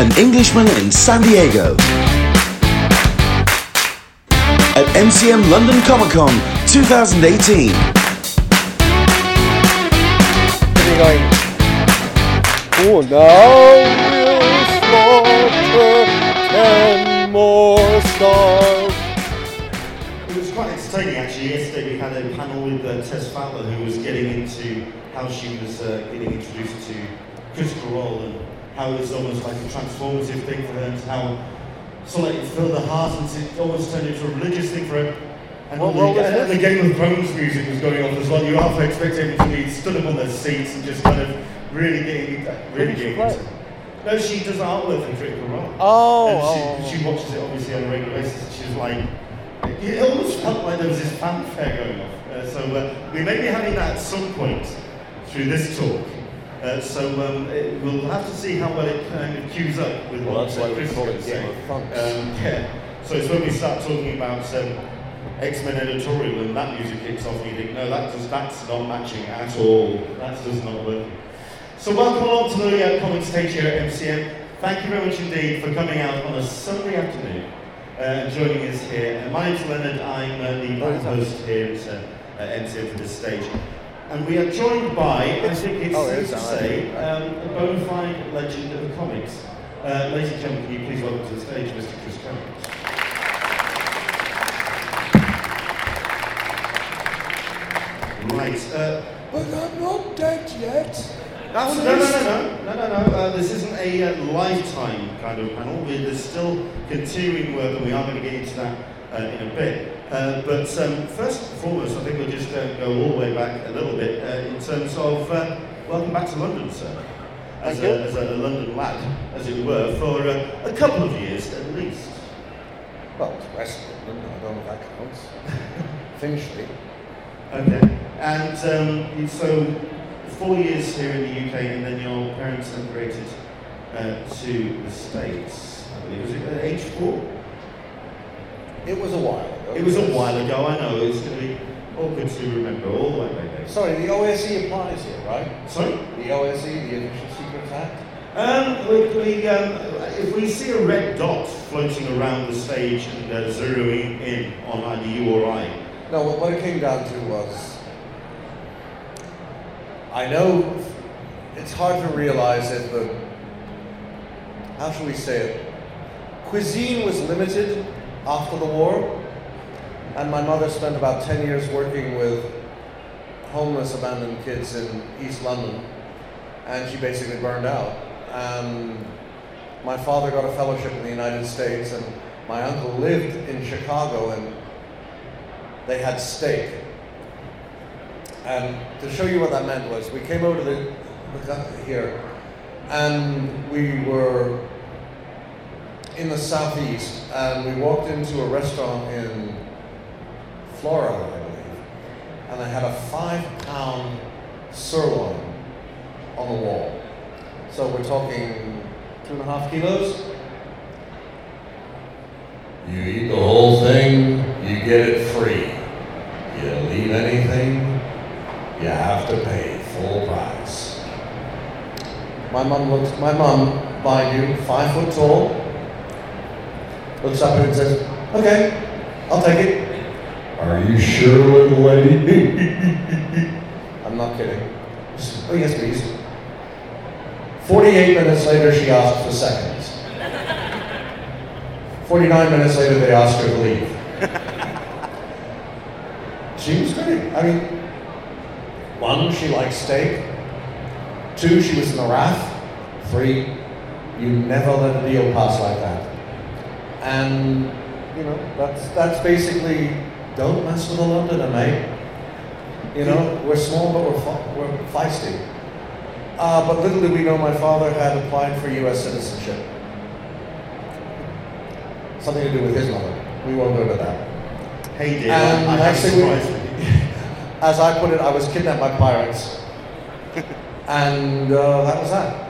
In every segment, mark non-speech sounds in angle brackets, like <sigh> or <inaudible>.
An Englishman in San Diego. At MCM London Comic Con 2018. going, oh, now we'll slaughter ten more stars. It was quite entertaining actually. Yesterday we had a panel with uh, Tess Fowler who was getting into how she was uh, getting introduced to Critical Role and how it was almost like a transformative thing for her and how something it filled her heart and it almost turned into a religious thing for her. And What the, uh, the Game of Thrones music was going off as well. You half expect everyone to be stood up on their seats and just kind of really getting really she getting into it. No, she does artwork for Critical Role. Oh, And oh, she, she watches it obviously on a regular basis. and She was like, it almost felt like there was this fanfare going off. Uh, so uh, we may be having that at some point through this talk. Uh, so um, it, we'll have to see how well it kind of cues up with Well, what that's Chris call it to Game say. of Thrones. Um, yeah. So it's when we start talking about um, X-Men editorial and that music kicks off and you think, no, that does, that's not matching at all. That does not work. So welcome along to the uh, comic stage here at MCM. Thank you very much indeed for coming out on a Sunday afternoon uh, and joining us here. Uh, my name's Leonard. I'm uh, the host here at, uh, at MCM for this stage. And we are joined by, I think it's Oh, safe to say, think. um, a bona fide legend of the comics. Uh, ladies and gentlemen, can you please welcome to the stage Mr. Chris Cummings. Right. Uh, But I'm not dead yet. no, no, no, no, no, no, no. Uh, this isn't a uh, lifetime kind of panel. We- There's still continuing work, and we are going to get into that uh, in a bit. Uh, but um, first and foremost, I think we'll just uh, go all the way back a little bit uh, in terms of uh, welcome back to London, sir. As a, as a London lad, as it were, for uh, a couple of years at least. Well, it's West London, I don't know if that counts. <laughs> Finchley. Okay. And um, so, four years here in the UK, and then your parents emigrated uh, to the States, I believe. Was it at age four? It was a while. It was a while ago, I know. It's going to be awkward to remember all the way back. Sorry, the OSE applies here, right? Sorry? The OSE, the Official Secrets Act? Um, we, we, um, if we see a red dot floating around the stage and uh, zeroing in on either you or I, No, what, what it came down to was I know it's hard to realize it, but how shall we say it? Cuisine was limited after the war, and my mother spent about 10 years working with homeless abandoned kids in East London, and she basically burned out. And my father got a fellowship in the United States, and my uncle lived in Chicago, and they had steak. And to show you what that meant was, we came over to the, the here, and we were in the southeast, and we walked into a restaurant in Florida, I believe, and they had a five-pound sirloin on the wall. So we're talking two and a half kilos. You eat the whole thing, you get it free. You leave anything, you have to pay full price. My mom looks, my mom, mind you, five foot tall, looks up and says, okay, I'll take it. Are you sure, little lady? <laughs> I'm not kidding. Oh, yes, please. 48 minutes later, she asked for seconds. 49 minutes later, they asked her to leave. she was great. I mean, one, she liked steak. Two, she was in the RAF. Three, you never let a deal pass like that. And, you know, that's, that's basically, don't mess with a Londoner, mate. You know, we're small, but we're, fe- we're feisty. Uh, but little did we know my father had applied for U.S. citizenship. Something to do with his mother. We won't go into that. hey dear, And I we- <laughs> As I put it, I was kidnapped by pirates. <laughs> and uh, that was that.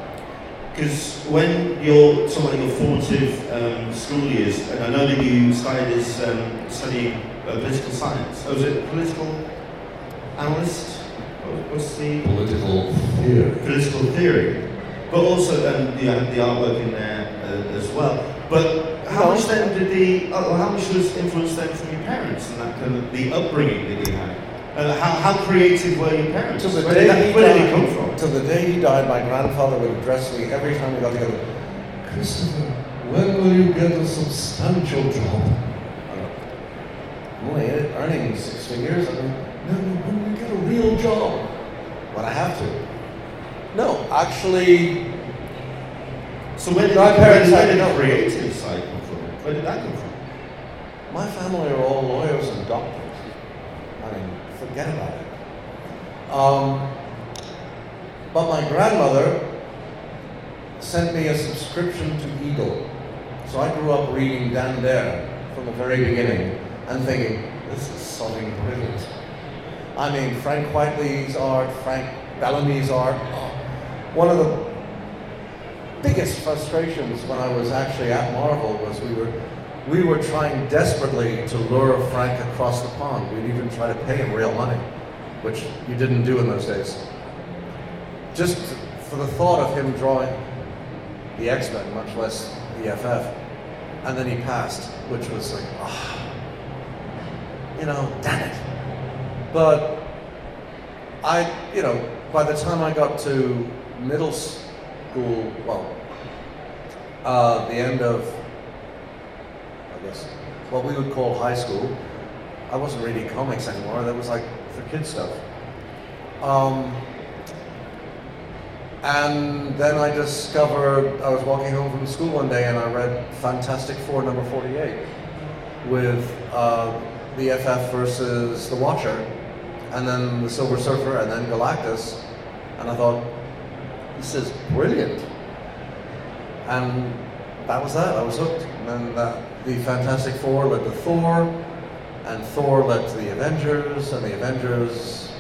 Because when you're talking about your formative um, school years, and I know that you started as um, studying uh, political science. Oh, was it political analyst? What- What's the Political theory. political theory? But also, um, you had the artwork in there uh, as well. But how No. much then did the, oh, how much was influence then from your parents and that kind of the upbringing that you had? Uh, how, how creative were your parents? Where did, that, where did it come from? Till the day he died, my grandfather would address me every time we got together. Christopher, when will you get a substantial job? I'm only earning six figures. I no, no, when will you get a real job? When I have to. No, actually, So where did, My parents had the creative side come from? Where did that come from? my family are all lawyers and doctors. I mean, forget about it. Um, but my grandmother sent me a subscription to Eagle. So I grew up reading Dan Dare from the very beginning and thinking, this is something brilliant. I mean, Frank Whiteley's art, Frank Bellamy's art. One of the biggest frustrations when I was actually at Marvel was we were we were trying desperately to lure Frank across the pond. We'd even try to pay him real money, which you didn't do in those days. Just for the thought of him drawing the X-Men, much less the FF, and then he passed, which was like, ah, you know, damn it. But I, you know, by the time I got to middle school, well, uh, the end of, I guess, what we would call high school, I wasn't reading comics anymore. That was like for kids stuff. Um, and then I discovered, I was walking home from school one day and I read Fantastic Four number 48 with uh, the FF versus the Watcher, and then the Silver Surfer, and then Galactus. And I thought, this is brilliant. And that was that. I was hooked. And then that, the Fantastic Four led to Thor, and Thor led to the Avengers, and the Avengers,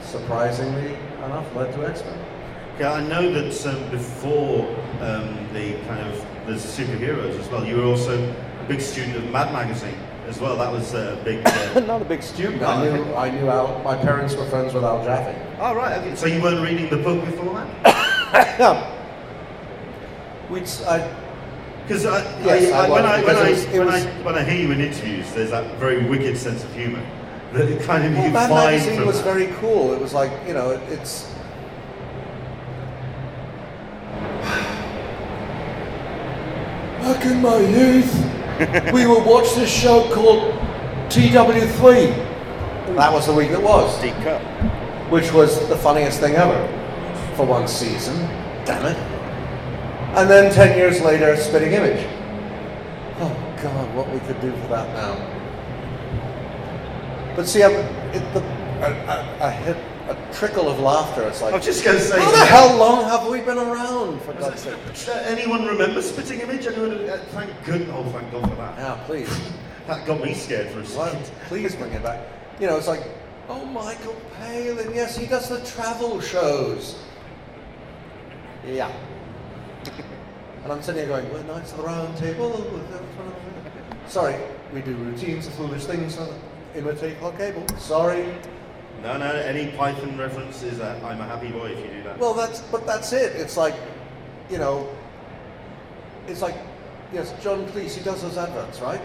surprisingly enough, led to X Men. Okay, I know that um, before um, the kind of the superheroes as well, you were also a big student of Mad Magazine as well. That was a big. Uh... <laughs> Not a big student. I I knew, think- I knew Al, my parents were friends with Al Jaffee. oh right, okay. So you weren't reading the book before that? Yeah. We'd, Because I, Yes, I, I when, was, I, when, because I, it was- it when, was- I, when I hear you in interviews, there's that very wicked sense of humour that it kind of well, you Mad find Magazine from was that. very cool. It was like, you know, it's. Back in my youth, we would watch this show called TW3. That was the week it was. Deep cut. which was the funniest thing ever for one season. Damn it. And then 10 years later, Spitting Image. Oh, God, what we could do for that now. But see, I'm, it, the, I, I, I hit a trickle of laughter. It's like, I like, was just going to say. how the hell long have we been around, for God's sake? Anyone remember Spitting Image? Anyone? Uh, thank good. Oh, thank God for that. Yeah, please. That got me scared for a second. please bring it back. You know, it's like, oh, Michael Palin, yes, he does the travel shows. Yeah. and I'm sitting here going, we're knights of the round table. Sorry, we do routines of foolish things, so imitate our cable. Sorry. No, no. Any Python references? uh, I'm a happy boy if you do that. Well, that's, but that's it. It's like, you know, it's like, yes, John Cleese, he does those adverts, right?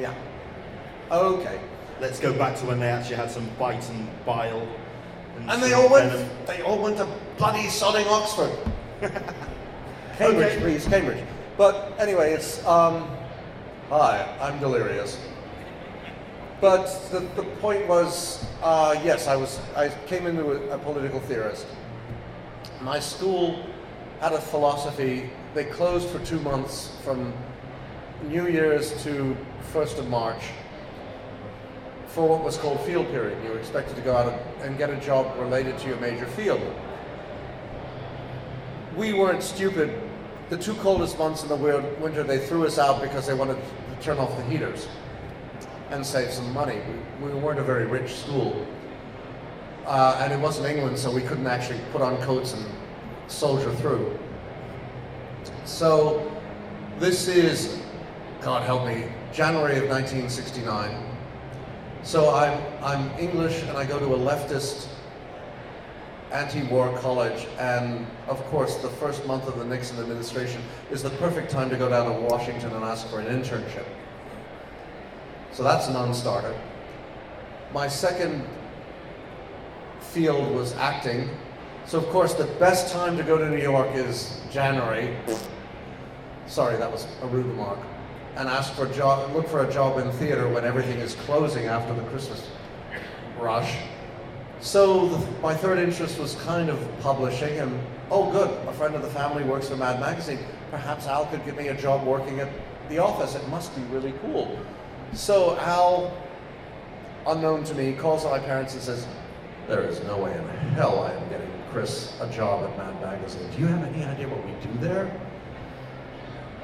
Yeah. Okay. Let's go back to when they actually had some bite and bile. And they some all went. venom. They all went to bloody sodding Oxford. <laughs> Cambridge, Okay. please, Cambridge. But anyway, it's um. Hi, I'm delirious. But the, the point was, uh, yes, I was. I came into a, a political theorist. My school had a philosophy. They closed for two months from New Year's to first of March for what was called field period. You were expected to go out and get a job related to your major field. We weren't stupid. The two coldest months in the winter, they threw us out because they wanted to turn off the heaters and save some money. We, we weren't a very rich school. Uh, and it wasn't England, so we couldn't actually put on coats and soldier through. So this is, God help me, January of 1969. So I'm, I'm English and I go to a leftist anti-war college, and of course, the first month of the Nixon administration is the perfect time to go down to Washington and ask for an internship. So that's a non-starter. My second field was acting. So of course, the best time to go to New York is January. Sorry, that was a rude remark. And ask for a job, look for a job in theater when everything is closing after the Christmas rush. So the, my third interest was kind of publishing, and oh, good, a friend of the family works for Mad Magazine. Perhaps Al could give me a job working at the office. It must be really cool. So Al, unknown to me, calls my parents and says, "There is no way in hell I am getting Chris a job at Mad Magazine. Do you have any idea what we do there?"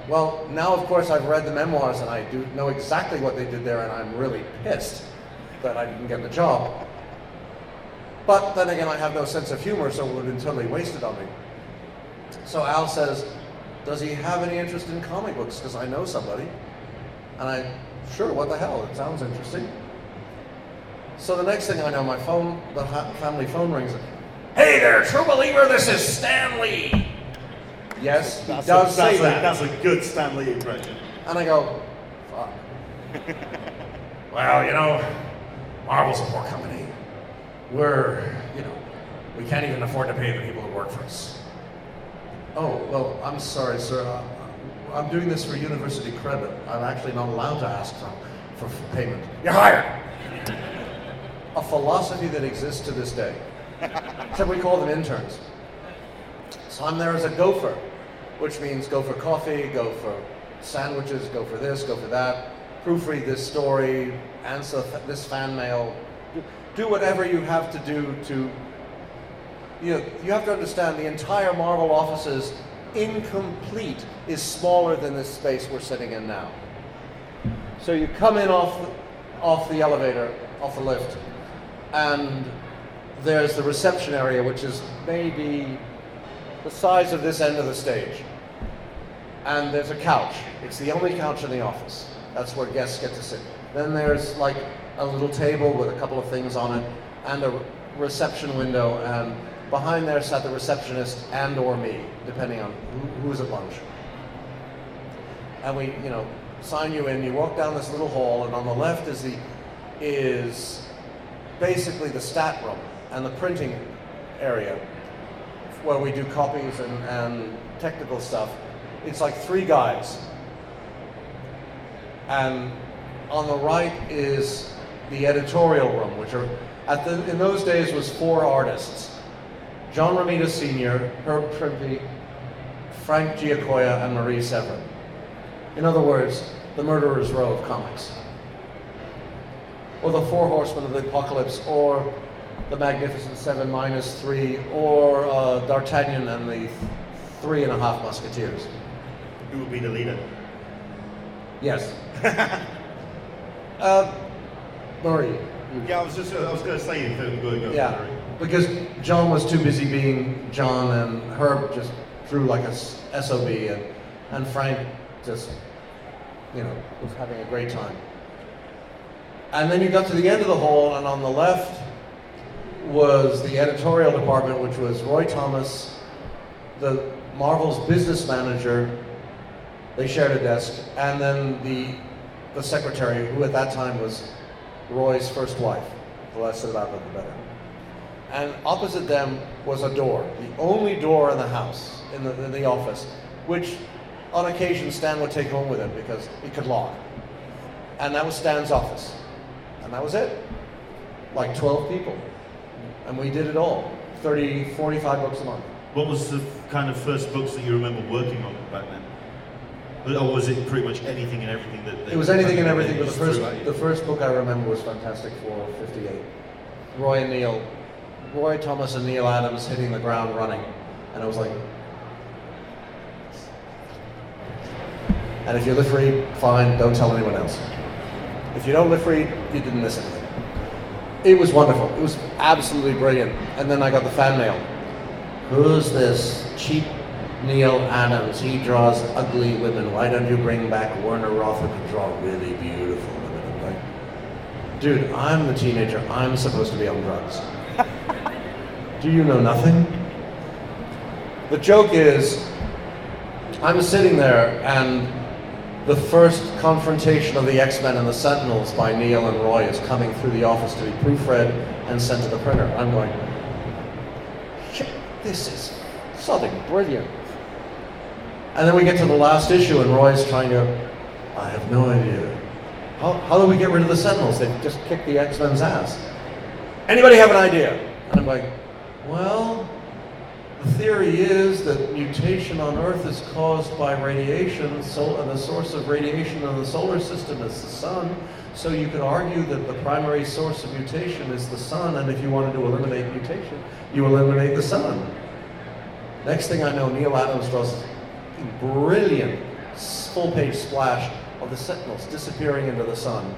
Well, now of course I've read the memoirs and I do know exactly what they did there, and I'm really pissed that I didn't get the job. But then again, I have no sense of humor, so it would have been totally wasted on me. So Al says, Does he have any interest in comic books? Because I know somebody. And I, sure, what the hell? It sounds interesting. So the next thing I know, my phone, the family phone rings. Hey there, true believer, this is Stanley. Yes, he That's does a, say that's, a, that. that's a good Stanley impression. And I go, fuck. <laughs> Well, you know, Marvel's a poor company. We're, you know, we can't even afford to pay the people who work for us. Oh, well, I'm sorry, sir. Uh, I'm doing this for university credit. I'm actually not allowed to ask for, for payment. You're hired. A philosophy that exists to this day. Except we call them interns. So I'm there as a gopher, which means go for coffee, go for sandwiches, go for this, go for that, proofread this story, answer th- this fan mail, do- whatever you have to do to. You know, you have to understand the entire Marvel offices, incomplete, is smaller than this space we're sitting in now. So you come in off the, off the elevator, off the lift, and there's the reception area, which is maybe the size of this end of the stage. And there's a couch. It's the only couch in the office. That's where guests get to sit. Then there's like a little table with a couple of things on it, and a reception window, and behind there sat the receptionist and or me, depending on who, who's at lunch. And we, you know, sign you in. You walk down this little hall, and on the left is the is basically the stat room and the printing area where we do copies and, and technical stuff. It's like three guys. And on the right is the editorial room, which are at the, in those days was four artists. John Romita Sr., Herb Trimpe, Frank Giacoia, and Marie Severin. In other words, the murderer's row of comics. Or the Four Horsemen of the Apocalypse, or the Magnificent Seven minus three, or uh, D'Artagnan and the Three and a Half Musketeers. Who will be the leader? Yes. <laughs> uh, Murray. Yeah, I was just I was going to say if it would go Yeah, because John was too busy being John, and Herb just drew like a SOB, and, and Frank just, you know, was having a great time. And then you got to the end of the hall, and on the left was the editorial department, which was Roy Thomas, the Marvel's business manager. They shared a desk, and then the the secretary, who at that time was Roy's first wife. The less said about it, the better. And opposite them was a door, the only door in the house, in the, in the office, which on occasion Stan would take home with him because he could lock. And that was Stan's office. And that was it. Like 12 people. And we did it all. 30, 45 books a month. What was the kind of first books that you remember working on back then? Or was it pretty much anything and everything that they It was anything and everything, but the first, threw at you? the first book I remember was Fantastic Four 58. Roy and Neal, Roy Thomas and Neal Adams hitting the ground running. And I was like, and if you live free, fine, don't tell anyone else. If you don't live free, you didn't miss anything. It was wonderful. It was absolutely brilliant. And then I got the fan mail. Who's this cheap Neal Adams? He draws ugly women. Why don't you bring back Werner Roth who can draw really beautiful women? I'm like, dude, I'm the teenager. I'm supposed to be on drugs. Do you know nothing? The joke is, I'm sitting there and the first confrontation of the X-Men and the Sentinels by Neal and Roy is coming through the office to be proofread and sent to the printer. I'm going, "Shit, this is something brilliant. And then we get to the last issue and Roy's trying to, I have no idea. How, how do we get rid of the Sentinels? They just kicked the X-Men's ass. Anybody have an idea? And I'm like, well, the theory is that mutation on Earth is caused by radiation, so, and the source of radiation in the solar system is the sun. So you could argue that the primary source of mutation is the sun, and if you wanted to eliminate mutation, you eliminate the sun. Next thing I know, Neal Adams draws a brilliant full-page splash of the Sentinels disappearing into the sun.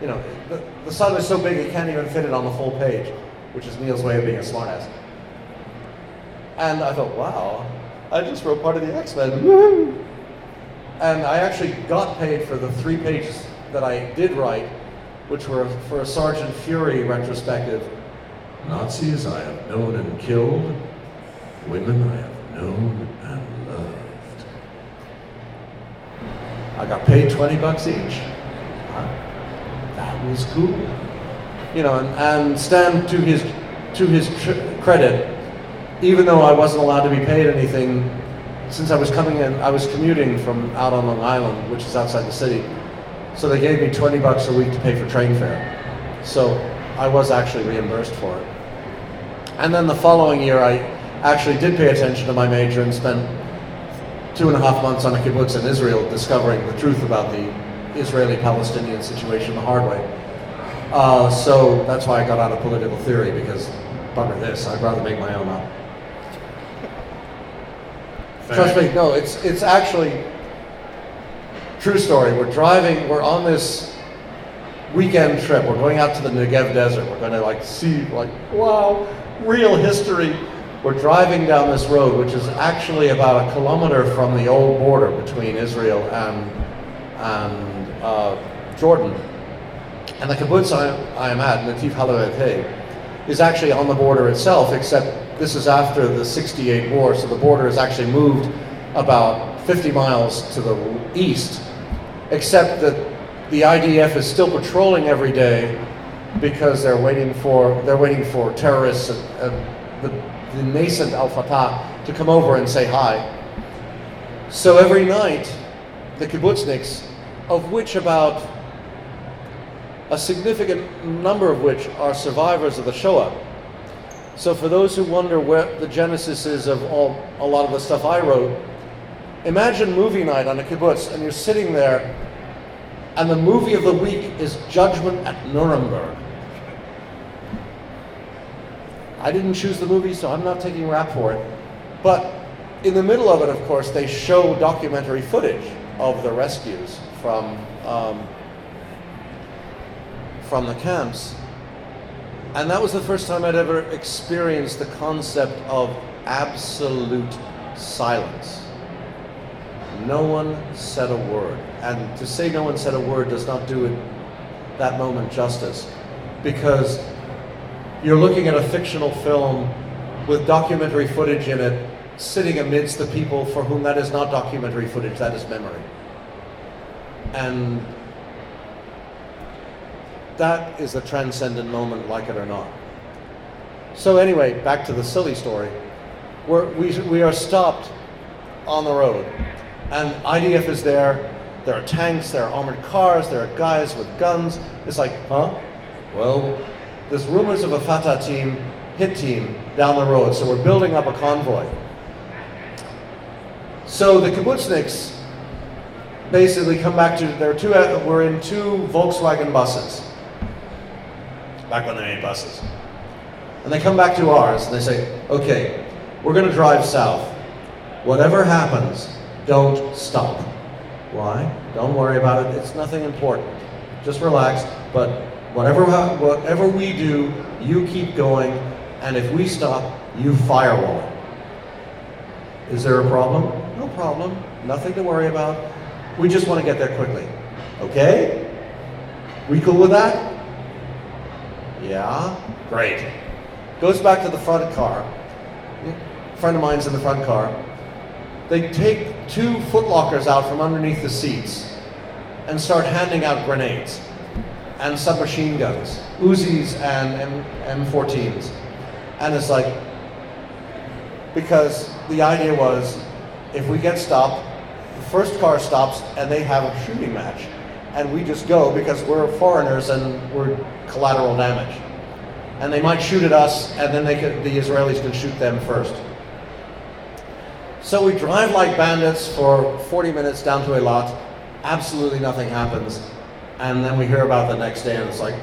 You know, the, the sun is so big it can't even fit it on the full page, which is Neal's way of being a smartass. And I thought, wow, I just wrote part of the X-Men. Woo! <laughs> And I actually got paid for the three pages that I did write, which were for a Sergeant Fury retrospective. Nazis I have known and killed, women I have known and loved. I got paid 20 bucks each. That was cool. You know, and, and Stan, to his, to his tr- credit, even though I wasn't allowed to be paid anything, since I was coming in, I was commuting from out on Long Island, which is outside the city. So they gave me 20 bucks a week to pay for train fare. So I was actually reimbursed for it. And then the following year, I actually did pay attention to my major and spent two and a half months on a kibbutz in Israel discovering the truth about the Israeli-Palestinian situation the hard way. Uh, so that's why I got out of political theory because bugger this, I'd rather make my own up. Trust me, no, it's it's actually true story. We're driving, we're on this weekend trip. We're going out to the Negev desert. We're going to like see like wow, real history. We're driving down this road, which is actually about a kilometer from the old border between Israel and and uh, Jordan. And the kibbutz I, I am at, Nativ Halaveh, is actually on the border itself, except this is after the 68 war, so the border has actually moved about 50 miles to the east, except that the IDF is still patrolling every day because they're waiting for they're waiting for terrorists and, and the, the nascent Al Fatah to come over and say hi. So every night, the kibbutzniks, of which about a significant number of which are survivors of the Shoah, so for those who wonder where the genesis is of all a lot of the stuff I wrote, imagine movie night on a kibbutz and you're sitting there and the movie of the week is Judgment at Nuremberg. I didn't choose the movie, so I'm not taking rap for it. But in the middle of it, of course, they show documentary footage of the rescues from um, from the camps. And that was the first time I'd ever experienced the concept of absolute silence. No one said a word. And to say no one said a word does not do it that moment justice because you're looking at a fictional film with documentary footage in it sitting amidst the people for whom that is not documentary footage, that is memory. And that is a transcendent moment, like it or not. So anyway, back to the silly story. We're, we, we are stopped on the road, and IDF is there. There are tanks, there are armored cars, there are guys with guns. It's like, huh? Well, there's rumors of a Fatah team, hit team, down the road, so we're building up a convoy. So the kibbutzniks basically come back to, there are two, uh, we're in two Volkswagen buses back when they made buses. And they come back to ours and they say, okay, we're going to drive south. Whatever happens, don't stop. Why? Don't worry about it. It's nothing important. Just relax. But whatever, whatever we do, you keep going. And if we stop, you firewall it. Is there a problem? No problem. Nothing to worry about. We just want to get there quickly. Okay? We cool with that? Yeah? Great. goes back to the front car. A friend of mine's in the front car. They take two footlockers out from underneath the seats and start handing out grenades and submachine guns, Uzis and M- M14s. And it's like, because the idea was if we get stopped, the first car stops and they have a shooting match. And we just go because we're foreigners and we're collateral damage. And they might shoot at us and then could, the Israelis can shoot them first. So we drive like bandits for 40 minutes down to Eilat. Absolutely nothing happens. And then we hear about the next day and it's like,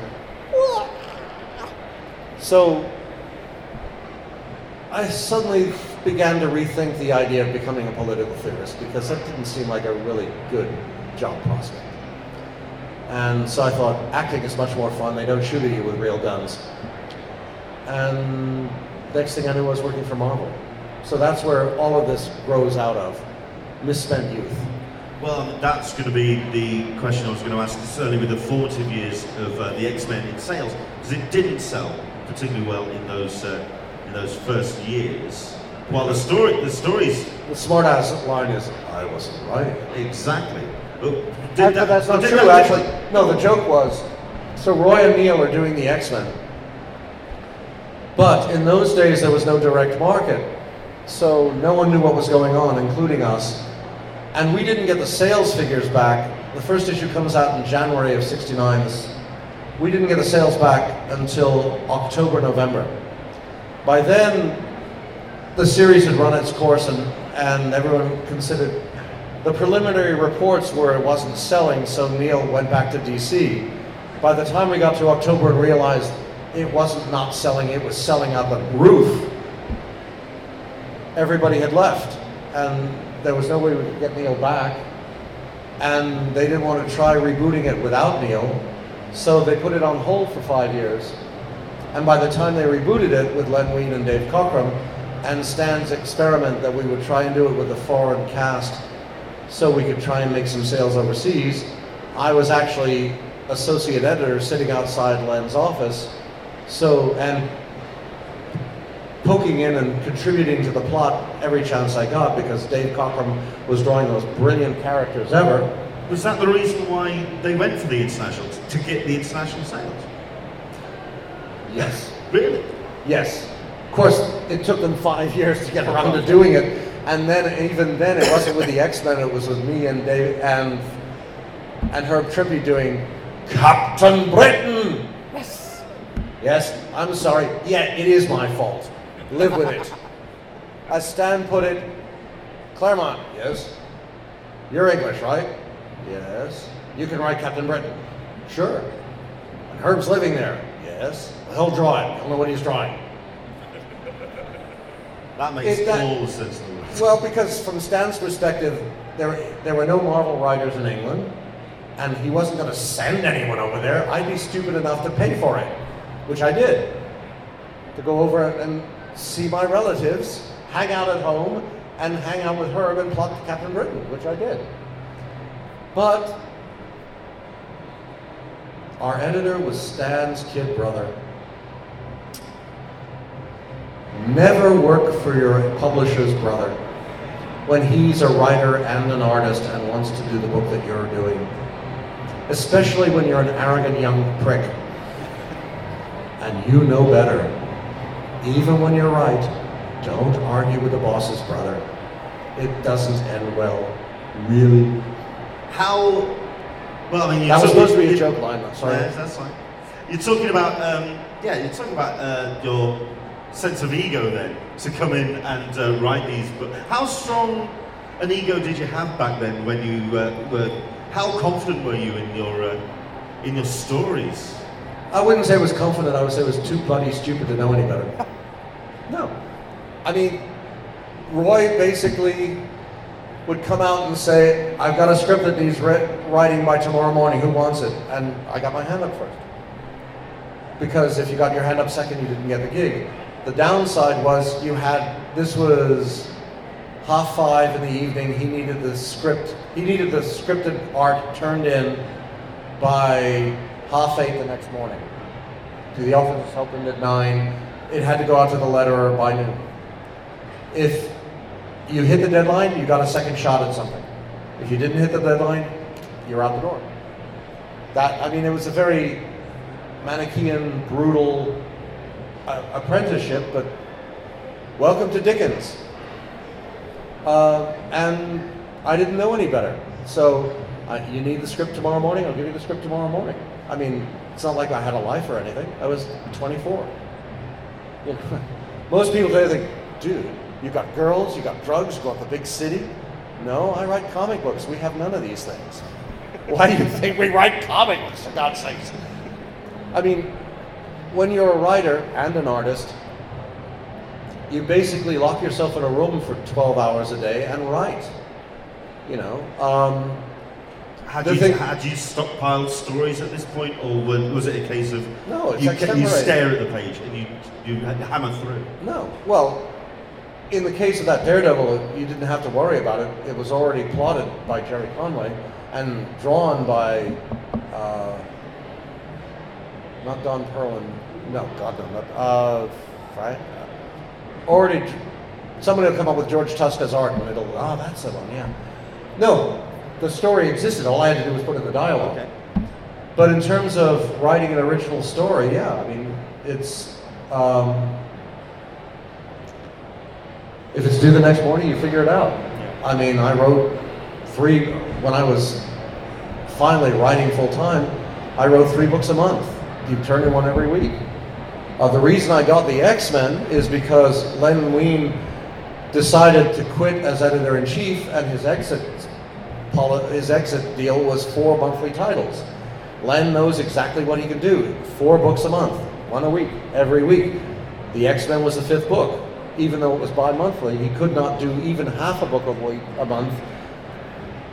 so I suddenly began to rethink the idea of becoming a political theorist because that didn't seem like a really good job prospect. And so I thought acting is much more fun. They don't shoot at you with real guns. And next thing I knew, I was working for Marvel. So that's where all of this grows out of misspent youth. Well, that's going to be the question I was going to ask, certainly with the formative years of uh, the X-Men in sales, because it didn't sell particularly well in those uh, in those first years. While the story, the stories, The smartass line is, I wasn't right. exactly. Oh, did That- that- oh, that's not did true, actually. No, the joke was, so Roy and Neal are doing the X-Men. But in those days, there was no direct market. So no one knew what was going on, including us. And we didn't get the sales figures back. The first issue comes out in January of 69. We didn't get the sales back until October, November. By then, the series had run its course and, and everyone considered the preliminary reports were it wasn't selling, so Neal went back to DC. By the time we got to October and realized it wasn't not selling, it was selling out the roof, everybody had left. And there was no way we could get Neal back. And they didn't want to try rebooting it without Neal, so they put it on hold for five years. And by the time they rebooted it with Len Wein and Dave Cockrum, and Stan's experiment that we would try and do it with a foreign cast so we could try and make some sales overseas, I was actually associate editor sitting outside Len's office. So, and poking in and contributing to the plot every chance I got because Dave Cockrum was drawing those brilliant characters ever. Was that the reason why they went for the international to get the international sales? Yes. Really? Yes. Of course, it took them five years to get around to doing it, and then even then, it wasn't with the X Men. It was with me and Dave and and Herb Trimpe doing Captain Britain. Yes. Yes. I'm sorry. Yeah, it is my fault. Live with it. <laughs> As Stan put it, Claremont. Yes. You're English, right? Yes. You can write Captain Britain. Sure. And Herb's living there. Yes. Well, he'll draw it. He'll know what he's drawing. That makes It- that- all the sense in the world. Well, because from Stan's perspective, there, there were no Marvel writers in England, and he wasn't going to send anyone over there. I'd be stupid enough to pay for it, which I did. To go over and see my relatives, hang out at home, and hang out with Herb and plot Captain Britain, which I did. But our editor was Stan's kid brother. Never work for your publisher's brother when he's a writer and an artist and wants to do the book that you're doing. Especially when you're an arrogant young prick. And you know better. Even when you're right, don't argue with the boss's brother. It doesn't end well. Really. How? Well, I mean, you're That was supposed to be a joke line. Sorry. Yeah, that's fine. You're talking about, um, yeah, you're talking about uh, your sense of ego then to come in and uh, write these books. How strong an ego did you have back then when you uh, were? How confident were you in your uh, in your stories? I wouldn't say it was confident, I would say it was too bloody stupid to know any better. <laughs> No. I mean, Roy basically would come out and say, I've got a script that needs ri- writing by tomorrow morning, who wants it? And I got my hand up first. Because if you got your hand up second, you didn't get the gig. The downside was you had, this was half five in the evening, he needed the script, he needed the scripted art turned in by half eight the next morning. To the office opened at nine. it had to go out to the letterer by noon. If you hit the deadline, you got a second shot at something. If you didn't hit the deadline, you're out the door. That I mean, it was a very Manichaean, brutal apprenticeship, but welcome to Dickens. Uh, and I didn't know any better. So uh, you need the script tomorrow morning. I'll give you the script tomorrow morning. I mean, it's not like I had a life or anything. I was 24. You know, <laughs> most people today think, dude, you got girls, you got drugs, you got the big city. No, I write comic books. We have none of these things. Why do you think we write comic books, for God's sakes? I mean, when you're a writer and an artist, you basically lock yourself in a room for 12 hours a day and write. You know, um, Had you, thing- had you stockpiled stories at this point, or was, was it a case of No, it's you, you stare at the page and you, you hammer through? No. Well, in the case of that Daredevil, you didn't have to worry about it. It was already plotted by Gerry Conway and drawn by, uh, not Don Perlin. No, God no, not uh, Frank. Already, somebody will come up with George Tuska's art, and it'll. Ah, that's the one. Yeah. No, the story existed. All I had to do was put in the dialogue. Okay. But in terms of writing an original story, yeah, I mean, it's. Um, if it's due the next morning, you figure it out. Yeah. I mean, I wrote three, when I was finally writing full time, I wrote three books a month. You turn in one every week. Uh, the reason I got the X Men is because Len Wein decided to quit as editor in chief, and his exit, his exit deal was four monthly titles. Len knows exactly what he can do. Four books a month, one a week, every week. The X Men was the fifth book. Even though it was bi monthly, he could not do even half a book a week a month.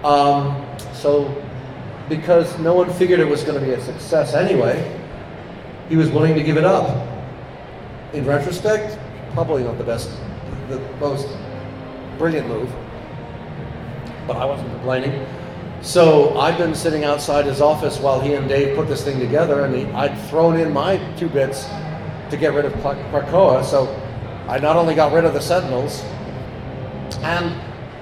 Um, so, because no one figured it was going to be a success anyway, he was willing to give it up. In retrospect, probably not the best, the most brilliant move, but I wasn't complaining. So I've been sitting outside his office while he and Dave put this thing together, and he, I'd thrown in my two bits to get rid of Krakoa. So I not only got rid of the Sentinels, and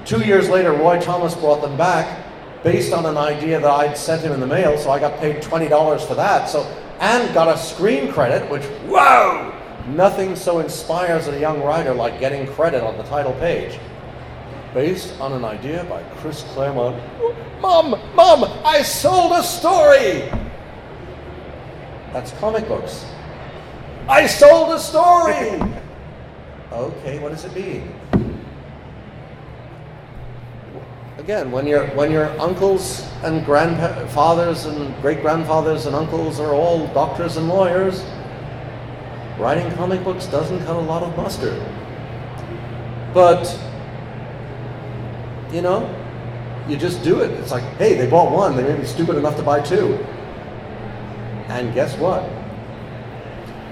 two years later, Roy Thomas brought them back based on an idea that I'd sent him in the mail. So I got paid twenty dollars for that. So and got a screen credit, which whoa, nothing so inspires a young writer like getting credit on the title page based on an idea by Chris Claremont. Mom, Mom, I sold a story! That's comic books. I sold a story! <laughs> okay, what does it mean? Again, when your when your uncles and grandfathers and great grandfathers and uncles are all doctors and lawyers, writing comic books doesn't cut a lot of mustard. But you know, you just do it. It's like, hey, they bought one, they may be stupid enough to buy two. And guess what?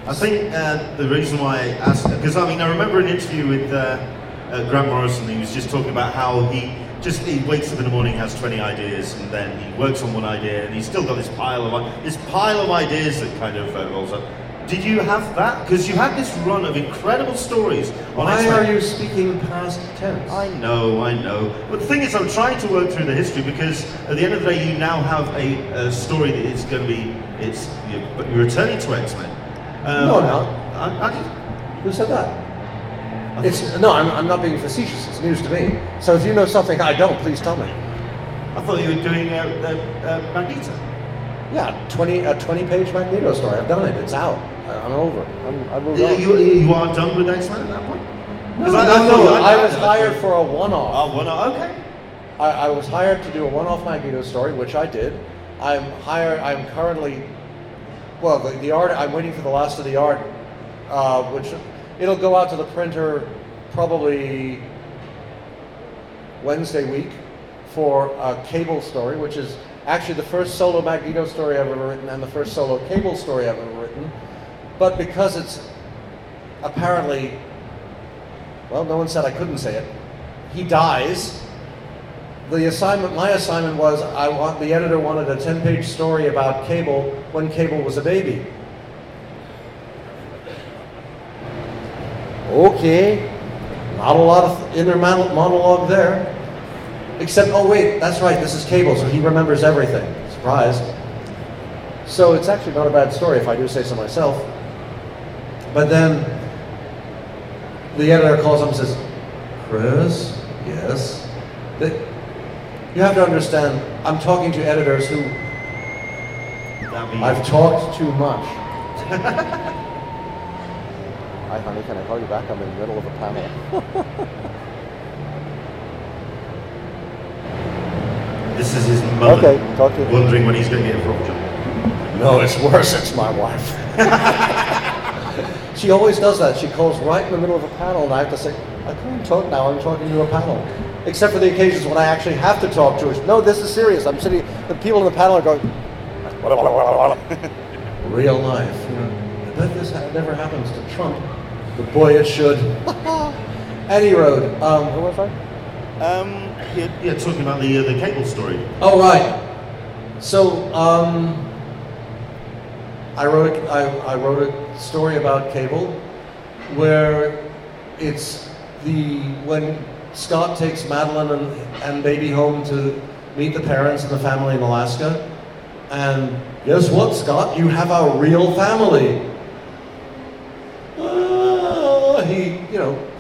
I think uh, the reason why I asked, because I mean, I remember an interview with uh, uh, Grant Morrison. He was just talking about how he just he wakes up in the morning, has 20 ideas, and then he works on one idea, and he's still got this pile of this pile of ideas that kind of uh, rolls up. Did you have that? Because you had this run of incredible stories. on Why are you speaking past tense? I know, I know. But the thing is, I'm trying to work through the history because at the end of the day, you now have a, a story that is going to be, it's, you but you're returning to X-Men. Um, No, I'm. I, I, Who said that? It's no, I'm, I'm not being facetious. It's news to me. So if you know something I don't, please tell me. I thought you were doing uh, uh, uh, Magneto. Yeah, 20 a 20 page Magneto story. I've done it. It's out. I- I'm over. I'm, I moved You, on. you, you are done with X-Men at that point? no, 'Cause no, I- I no, thought you- I was hired for a one-off. Oh, well, no, okay. I, I was hired to do a one-off Magneto story, which I did. I'm hired. I'm currently, well, the, the art. I'm waiting for the last of the art, uh, which it'll go out to the printer probably Wednesday week for a cable story, which is actually the first solo Magneto story I've ever written and the first solo cable story I've ever written. But because it's apparently, well, no one said I couldn't say it. He dies the assignment my assignment was i want the editor wanted a 10 page story about cable when cable was a baby Okay, not a lot of inner monologue there. Except, oh wait, that's right, this is Cable, so he remembers everything. Surprise. So it's actually not a bad story if I do say so myself. But then the editor calls him and says, Chris, yes. That you have to understand, I'm talking to editors who I've talked too much. <laughs> Hi, honey, can I call you back? I'm in the middle of a panel. <laughs> this is his mother Okay, talk to you. wondering when he's going to get a job. No, it's worse. It's my wife. <laughs> she always does that. She calls right in the middle of a panel, and I have to say, I can't talk now. I'm talking to a panel. Except for the occasions when I actually have to talk to her. No, this is serious. I'm sitting. The people in the panel are going. <laughs> Real life. You know. I bet this never happens to Trump. But boy, it should. <laughs> Any Road. Um, who was I? Um, yeah, yeah, talking about the uh, the cable story. Oh right. So um, I wrote a, I, I wrote a story about cable, where it's the when Scott takes Madelyne and, and baby home to meet the parents and the family in Alaska, and guess what, Scott? You have a real family. Ah, he, you know,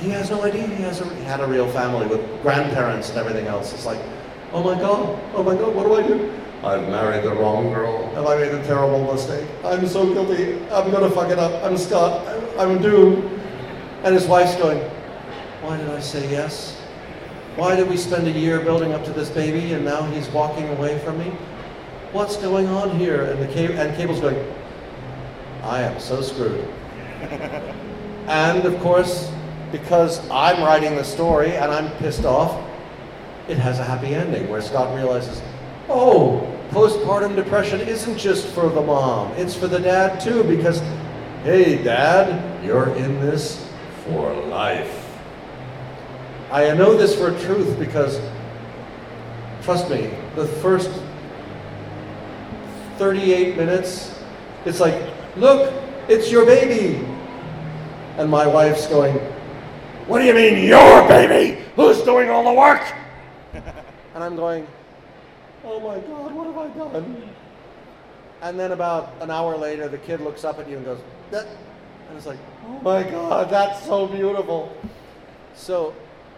he, has no idea he has a, he had a real family with grandparents and everything else. It's like, oh my God, oh my God, what do I do? I've married the wrong girl. Have I made a terrible mistake? I'm so guilty. I'm gonna fuck it up. I'm Scott. I'm, I'm doomed. And his wife's going, why did I say yes? Why did we spend a year building up to this baby and now he's walking away from me? What's going on here? And the cable, and Cable's going, I am so screwed. <laughs> and of course, because I'm writing the story and I'm pissed off, it has a happy ending where Scott realizes, oh, postpartum depression isn't just for the mom, it's for the dad too, because, hey, dad, you're in this for life. I know this for a truth because, trust me, the first 38 minutes, it's like, look, it's your baby. And my wife's going, what do you mean, your baby? Who's doing all the work? <laughs> and I'm going, oh my God, what have I done? And then about an hour later, the kid looks up at you and goes, that, and it's like, oh my God, that's so beautiful. So,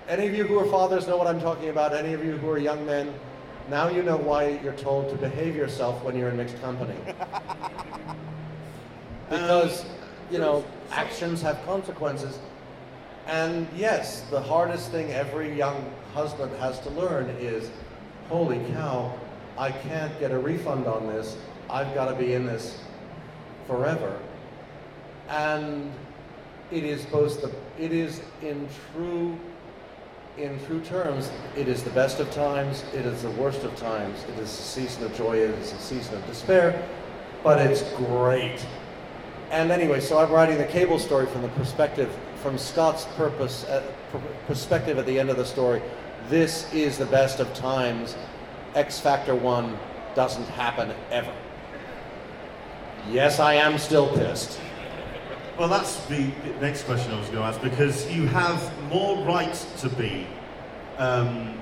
any of you who are fathers know what I'm talking about. Any of you who are young men, now you know why you're told to behave yourself when you're in mixed company. <laughs> because, you know, actions have consequences. And yes, the hardest thing every young husband has to learn is holy cow, I can't get a refund on this. I've got to be in this forever. And it is both the, it is in true, in true terms, it is the best of times, it is the worst of times, it is a season of joy, it is a season of despair, but it's great. And anyway, so I'm writing the cable story from the perspective, from Scott's purpose, uh, perspective at the end of the story. This is the best of times. X Factor 1 doesn't happen ever. Yes, I am still pissed. Well, that's the next question I was going to ask because you have more right to be um,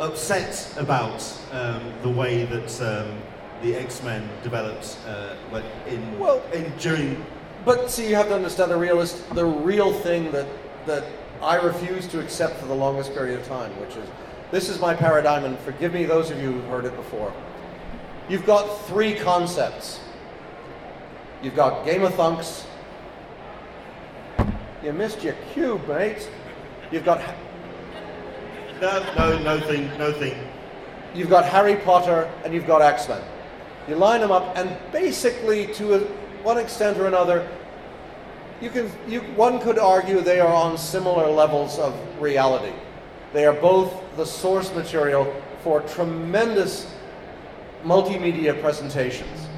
upset about um, the way that um, the X-Men developed uh, like in, Well- in during. But see, you have to understand the realist, the real thing that that I refuse to accept for the longest period of time, which is this is my paradigm, and forgive me those of you who've heard it before. You've got three concepts. You've got Game of Thunks. You missed your cube, mate. You've got No, no, no thing, no thing. you've got Harry Potter and you've got X Men. You line them up, and basically, to a, one extent or another, you can you, one could argue they are on similar levels of reality. They are both the source material for tremendous multimedia presentations.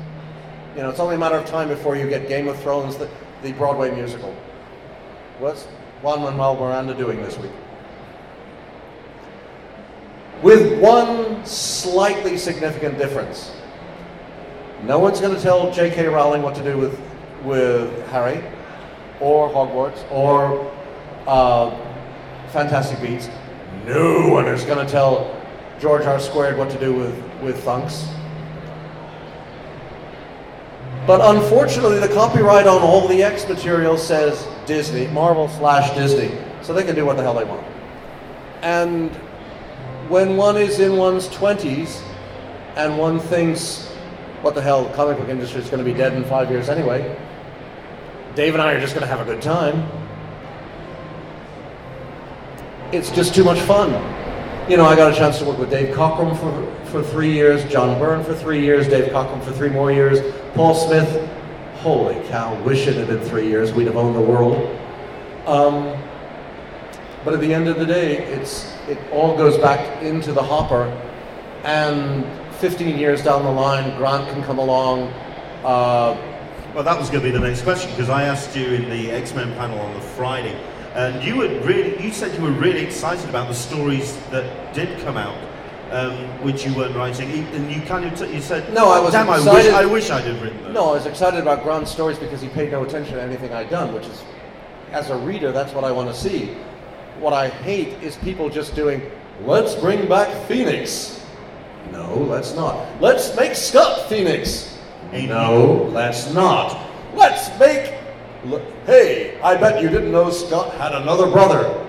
You know, it's only a matter of time before you get Game of Thrones, the, the Broadway musical. What's Juan Manuel Miranda doing this week? With one slightly significant difference. No one's going to tell J.K. Rowling what to do with, with Harry. Or Hogwarts or uh, Fantastic Beasts. No one is going to tell George R. Squared what to do with, with Thunks. But unfortunately, the copyright on all the X material says Disney, Marvel slash Disney, so they can do what the hell they want. And when one is in one's 20s and one thinks, what the hell, the comic book industry is going to be dead in five years anyway, Dave and I are just going to have a good time. It's just too much fun. You know, I got a chance to work with Dave Cockrum for, for three years, John Byrne for three years, Dave Cockrum for three more years, Paul Smith. Holy cow, wish it had been three years, we'd have owned the world. Um, but at the end of the day, it's, it all goes back into the hopper, and 15 years down the line, Grant can come along. Uh, well, that was going to be the next question because I asked you in the X Men panel on the Friday, and you were really, you said you were really excited about the stories that did come out um, which you weren't writing, and you kind of t- you said, "No, I was damn, excited. I wish, I wish I'd have written those." No, I was excited about Grant's stories because he paid no attention to anything I'd done, which is, as a reader, that's what I want to see. What I hate is people just doing, "Let's bring back Phoenix." No, let's not. Let's make Scott Phoenix. No, let's not. Let's make. Hey, I bet you didn't know Scott had another brother.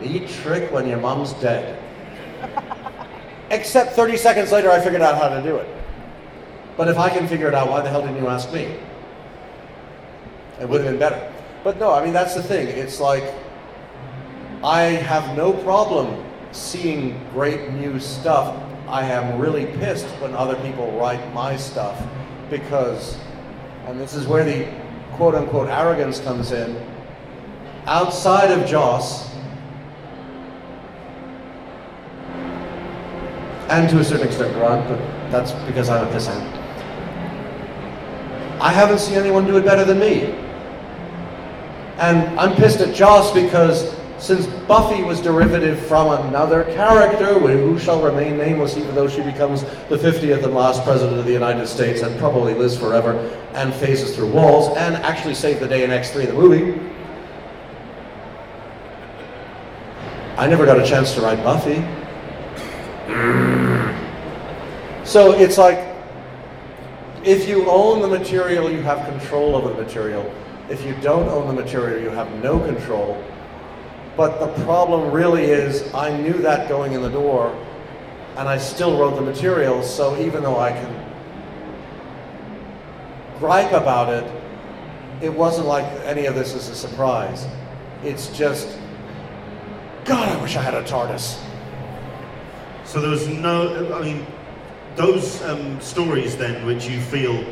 Neat trick when your mom's dead. Except 30 seconds later, I figured out how to do it. But if I can figure it out, why the hell didn't you ask me? It would have been better. But no, I mean, that's the thing. It's like, I have no problem seeing great new stuff. I am really pissed when other people write my stuff because, and this is where the quote unquote arrogance comes in, outside of Joss, and to a certain extent Grant, but that's because I'm a pissant. I haven't seen anyone do it better than me. And I'm pissed at Joss because since Buffy was derivative from another character, who shall remain nameless even though she becomes the 50th and last president of the United States and probably lives forever and phases through walls and actually saved the day in X3 the movie, I never got a chance to write Buffy. So it's like, if you own the material, you have control over the material. If you don't own the material, you have no control. But the problem really is, I knew that going in the door, and I still wrote the material, so even though I can gripe about it, it wasn't like any of this is a surprise. It's just, God, I wish I had a TARDIS. So there was no, I mean, those um, stories then, which you feel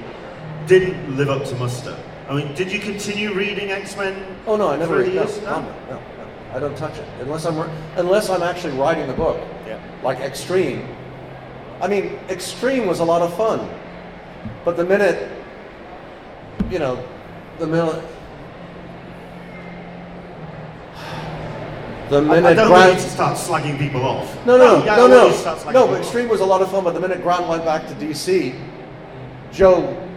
didn't live up to muster. I mean, did you continue reading X Men? Oh no, I never read. No, no, no, no, I don't touch it unless I'm unless I'm actually writing the book. Yeah. Like Extreme. I mean, Extreme was a lot of fun, but the minute, you know, the minute. The minute I, I don't Grant, want you to start slagging people off. no, no, yeah, no, I no, you to start slagging no. people But off. Extreme was a lot of fun. But the minute Grant went back to DC, Joe,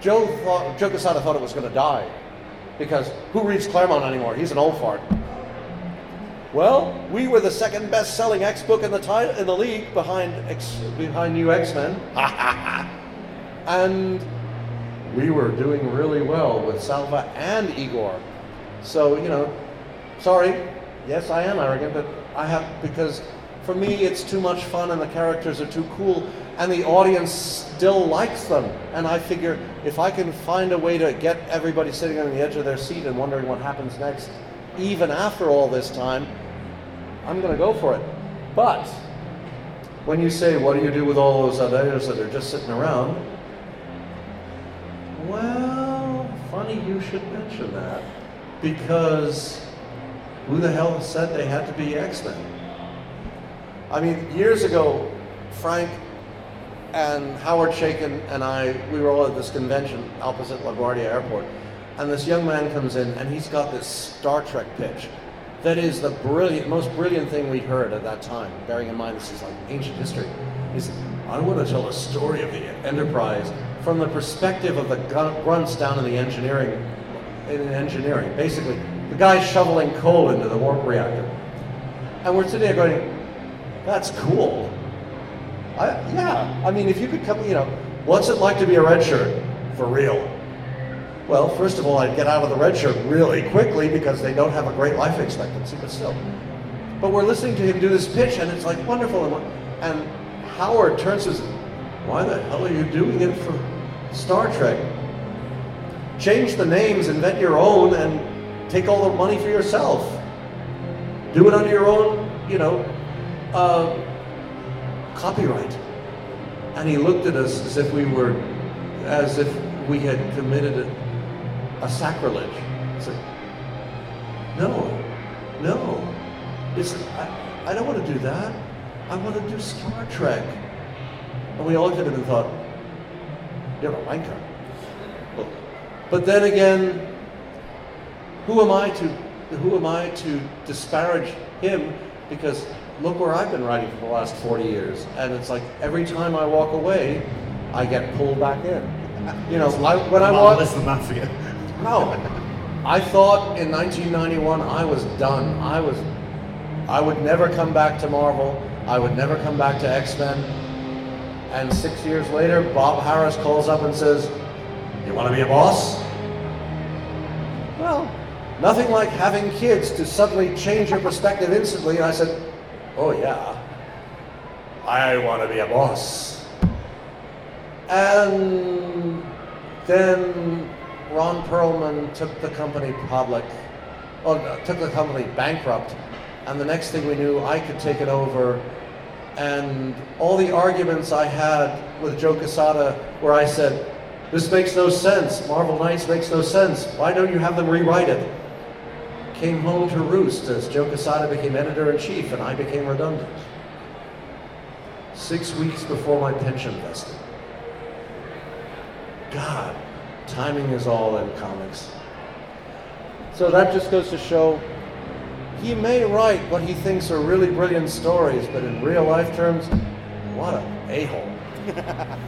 Joe thought, Joe Quesada thought it was going to die, because who reads Claremont anymore? He's an old fart. Well, we were the second best-selling X book in the in the league behind X, behind New X-Men, <laughs> and we were doing really well with Salva and Igor. So you know, sorry, yes, I am arrogant, but I have because for me it's too much fun and the characters are too cool and the audience still likes them. And I figure if I can find a way to get everybody sitting on the edge of their seat and wondering what happens next, even after all this time, I'm going to go for it. But when you say, what do you do with all those others that are just sitting around? Well, funny you should mention that because who the hell said they had to be X-Men? I mean, years ago, Frank and Howard Chaykin and I, we were all at this convention opposite LaGuardia Airport, and this young man comes in and he's got this Star Trek pitch that is the brilliant, most brilliant thing we'd heard at that time, bearing in mind this is like ancient history. He said, I want to tell the story of the Enterprise from the perspective of the grunts down in the engineering in engineering. Basically, the guy shoveling coal into the warp reactor. And we're sitting there going, that's cool. I, yeah, I mean, if you could come, you know, what's it like to be a red shirt for real? Well, first of all, I'd get out of the red shirt really quickly because they don't have a great life expectancy, but still. But we're listening to him do this pitch, and it's like wonderful. And, Howard turns his, why the hell are you doing it for Star Trek? Change the names, invent your own, and take all the money for yourself. Do it under your own, you know, uh, copyright. And he looked at us as if we were, as if we had committed a, a sacrilege. It's like, no, no. It's, I, I don't want to do that. I want to do Star Trek. And we all looked at him and thought, you're a wanker. But then again, who am I to who am I to disparage him? Because look where I've been writing for the last 40 years. And it's like every time I walk away, I get pulled back in. You know, I, when I walk. less than that for you. No. I thought in 1991 I was done. I was, I would never come back to Marvel. I would never come back to X-Men. And six years later, Bob Harras calls up and says, "You want to be a boss?" Well, nothing like having kids to suddenly change your perspective instantly. And I said, "Oh yeah, I want to be a boss." And then Ron Perelman took the company public, or uh, took the company bankrupt, and the next thing we knew, I could take it over. And all the arguments I had with Joe Quesada, where I said, "This makes no sense. Marvel Knights makes no sense. Why don't you have them rewrite it?" Came home to roost as Joe Quesada became editor in chief, and I became redundant. Six weeks before my pension vested. God, timing is all in comics. So that just goes to show he may write what he thinks are really brilliant stories, but in real life terms, what a a-hole. <laughs>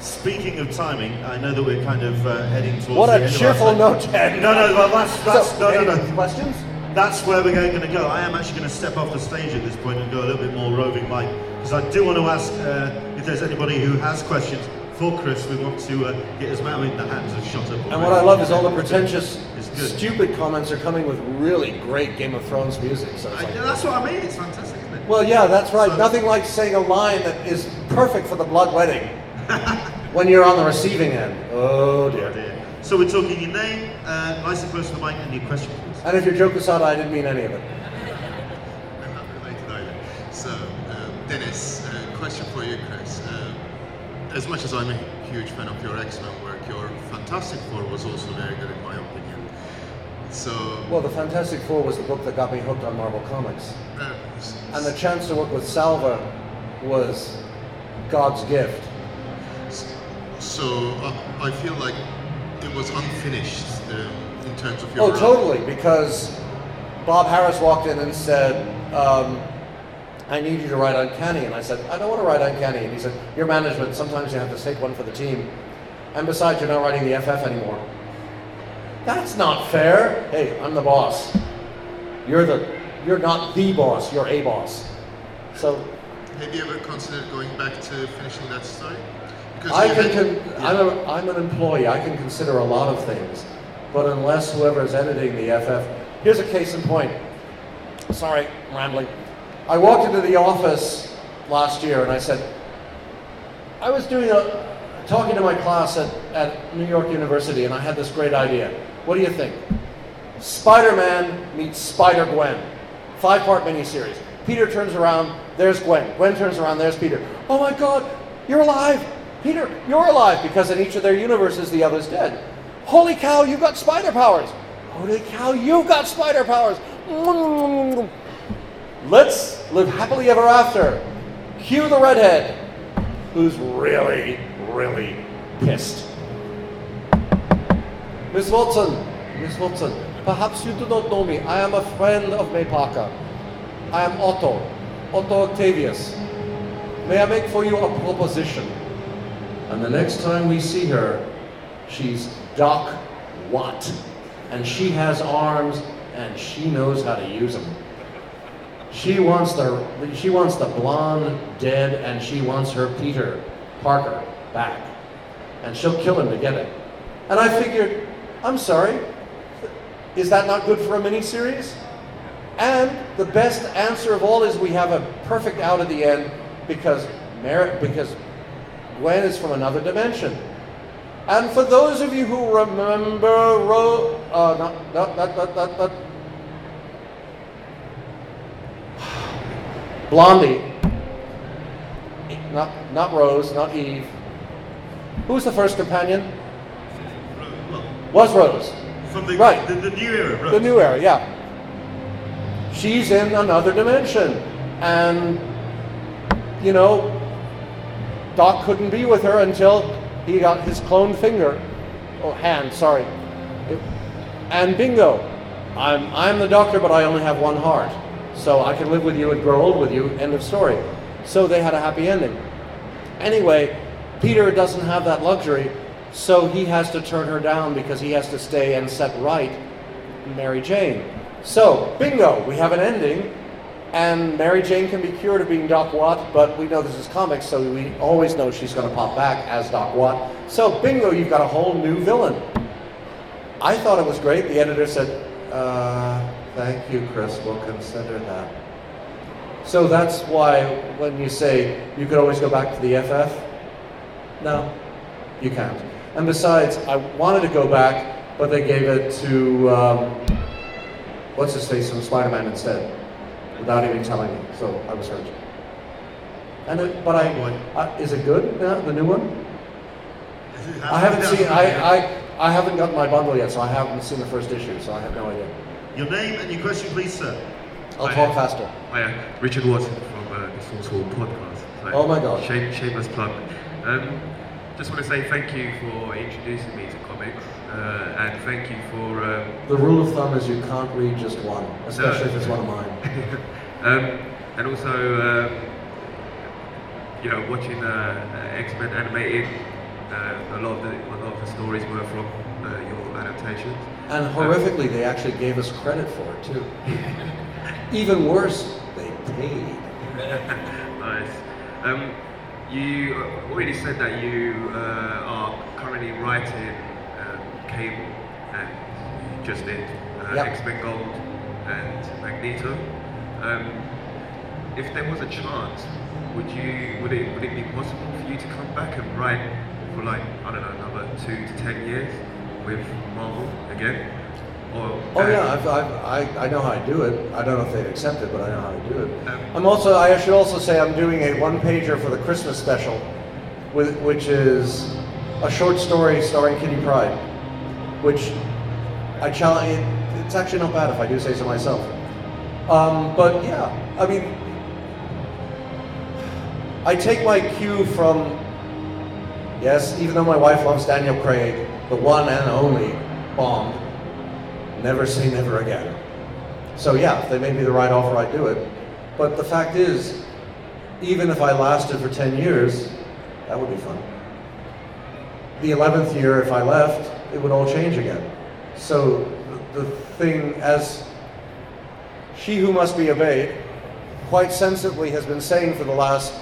Speaking of timing, I know that we're kind of uh, heading towards What the a cheerful note. Ted. No, no, well, that's, that's So, no, no, no. Questions? That's where we're going to go. I am actually going to step off the stage at this point and go a little bit more roving, Mike, because I do want to ask uh, if there's anybody who has questions for Chris. We want to uh, get his mouth in the hands and shot up. And what I love is all the pretentious, stupid comments are coming with really great Game of Thrones music. So it's I, that's what I mean. It's fantastic, isn't it? Well, yeah, that's right. So- Nothing like saying a line that is perfect for the blood wedding <laughs> when you're on the receiving end. Oh Oh dear. dear. So we're talking your name, uh, nice and close to the mic, and your question, please. And if you're Joe Quesada, I didn't mean any of it. <laughs> I'm not related either. So, um, Dennis, uh, question for you, Chris. Uh, as much as I'm a huge fan of your X-Men work, your Fantastic Four was also very good in my opinion. So, Well, the Fantastic Four was the book that got me hooked on Marvel Comics. uh, And the chance to work with Salva was God's gift. so uh, I feel like it was unfinished um, in terms of your. Oh, totally, because Bob Harras walked in and said, um, I need you to write Uncanny. And I said, I don't want to write Uncanny. And he said, Your management, sometimes you have to take one for the team. And besides, you're not writing the FF anymore. That's not fair. Hey, I'm the boss. You're the you're not the boss, you're a boss. So Have you ever considered going back to finishing that story? Because I can, had- con- yeah. I'm, a, I'm an employee. I can consider a lot of things. But unless whoever is editing the FF, here's a case in point. Sorry, I'm rambling. I walked into the office last year and I said, I was doing a, talking to my class at, at New York University and I had this great idea. What do you think? Spider-Man meets Spider-Gwen. Five-part miniseries. Peter turns around, there's Gwen. Gwen turns around, there's Peter. Oh my God, you're alive! Peter, you're alive! Because in each of their universes, the other's dead. Holy cow, you've got spider powers! Holy cow, you've got spider powers! Let's live happily ever after. Cue the redhead, who's really, really pissed. Miss Watson, Miss Watson, perhaps you do not know me. I am a friend of May Parker. I am Otto, Otto Octavius. May I make for you a proposition? And the next time we see her, she's Doc Watt. and she has arms, and she knows how to use them. She wants the she wants the blonde dead, and she wants her Peter Parker back, and she'll kill him to get it. And I figured, I'm sorry, is that not good for a miniseries? And the best answer of all is we have a perfect out at the end because Mer- because Gwen is from another dimension. And for those of you who remember, Ro- uh, not, not, not, not, not, not, Blondie, not, not Rose, not Eve. Who was the first companion? Was Rose. From the, Right. the, the new era, right? The new era, yeah. She's in another dimension. And, you know, Doc couldn't be with her until he got his cloned finger, or hand, sorry. It- and bingo, I'm, I'm the doctor, but I only have one heart. So I can live with you and grow old with you, end of story. So they had a happy ending. Anyway, Peter doesn't have that luxury, so he has to turn her down because he has to stay and set right Mary Jane. So, bingo, we have an ending, and Mary Jane can be cured of being Doc Watt, but we know this is comics, so we always know she's going to pop back as Doc Watt. So, bingo, you've got a whole new villain. I thought it was great. The editor said, uh, thank you, Chris, we'll consider that. So that's why when you say you could always go back to the FF, no, you can't. And besides, I wanted to go back, but they gave it to, um, what's his face from Spider-Man instead, without even telling me, so I was hurt. And it, but I, I, is it good, now, the new one? I haven't seen, I, I, I haven't gotten my bundle yet, so I haven't seen the first issue, so I have no idea. Your name and your question, please, sir. I'll Hi. talk faster. Hi, uh, Richard Watson from uh, the Source Hall podcast. So, Oh my God. Shame, shameless plug. Um, just want to say thank you for introducing me to comics, uh, and thank you for um, The rule of thumb is you can't read just one, especially if it's one of mine. <laughs> um, and also um, you know watching uh, uh, X Men animated. Uh, a lot of the a lot of the stories were from uh, your adaptations. And horrifically, they actually gave us credit for it too. <laughs> Even worse, they paid. <laughs> nice. Um, you already said that you uh, are currently writing um, Cable and you just did uh, Yep. X-Men Gold and Magneto. Um, if there was a chance, would you would it would it be possible for you to come back and write for like I don't know another two to ten years with Marvel again? Or Oh yeah, I've, I've, I, I know how to do it. I don't know if they'd accept it, but I know how to do it. Um, I'm also, I should also say, I'm doing a one pager for the Christmas special, with, which is a short story starring Kitty Pryde, which I challenge. It, it's actually not bad if I do say so myself. Um, but yeah, I mean, I take my cue from yes, even though my wife loves Daniel Craig, the one and only Bond, Never say never again. So yeah, if they made me the right offer, I'd do it. But the fact is, even if I lasted for 10 years, that would be fun. The 11th year, if I left, it would all change again. So the, the thing, as she who must be obeyed, quite sensibly has been saying for the last,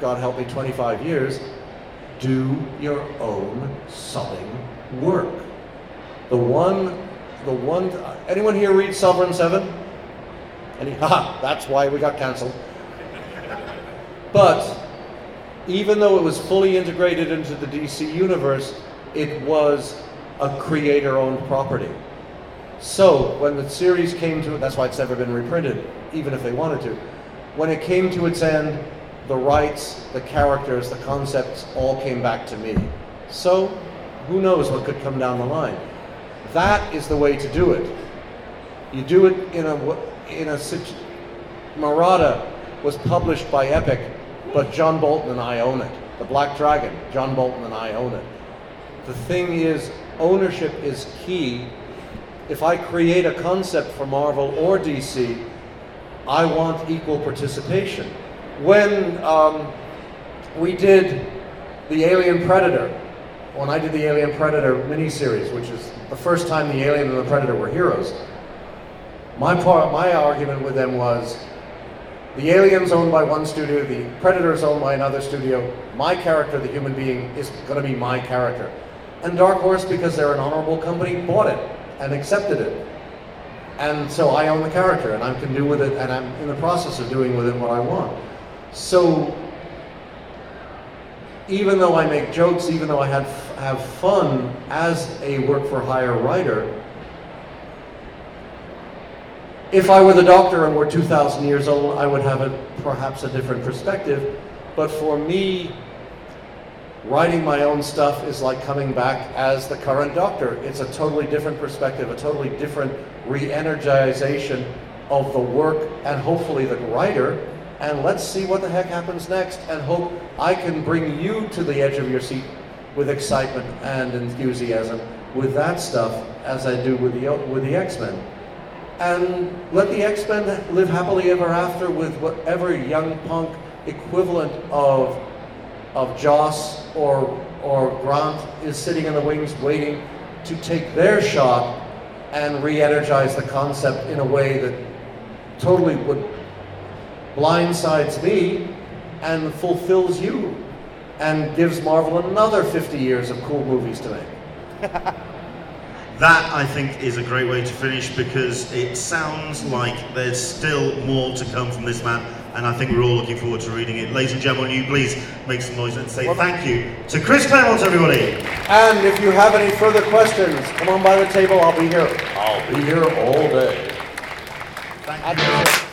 God help me, 25 years, do your own sodding work. The one, the one, anyone here read Sovereign Seven? Any, <laughs> haha, that's why we got canceled. But even though it was fully integrated into the DC universe, it was a creator owned property. So when the series came to it, that's why it's never been reprinted, even if they wanted to. When it came to its end, the rights, the characters, the concepts all came back to me. So who knows what could come down the line? That is the way to do it. You do it in a in a situ- Marada was published by Epic, but John Bolton and I own it. The Black Dragon, John Bolton and I own it. The thing is, ownership is key. If I create a concept for Marvel or DC, I want equal participation. When um, we did the Alien Predator, when I did the Alien Predator miniseries, which is the first time the Alien and the Predator were heroes, my part, my argument with them was the alien's owned by one studio, the predator's owned by another studio. My character, the human being, is going to be my character. And Dark Horse, because they're an honorable company, bought it and accepted it. And so I own the character, and I can do with it, and I'm in the process of doing with it what I want. So even though I make jokes, even though I have, have fun as a work for hire writer, if I were the doctor and were 2,000 years old, I would have a, perhaps a different perspective. But for me, writing my own stuff is like coming back as the current doctor. It's a totally different perspective, a totally different re-energization of the work and hopefully the writer. And let's see what the heck happens next and hope I can bring you to the edge of your seat with excitement and enthusiasm with that stuff as I do with the, with the X-Men. And let the X-Men live happily ever after with whatever young punk equivalent of of Joss or or Grant is sitting in the wings waiting to take their shot and re-energize the concept in a way that totally would blindsides me and fulfills you and gives Marvel another 50 years of cool movies to make. <laughs> That, I think, is a great way to finish because it sounds like there's still more to come from this man, and I think we're all looking forward to reading it. Ladies and gentlemen, you please make some noise and say thank you to Chris Claremont, everybody. And if you have any further questions, come on by the table. I'll be here. I'll be here all day. Thank you.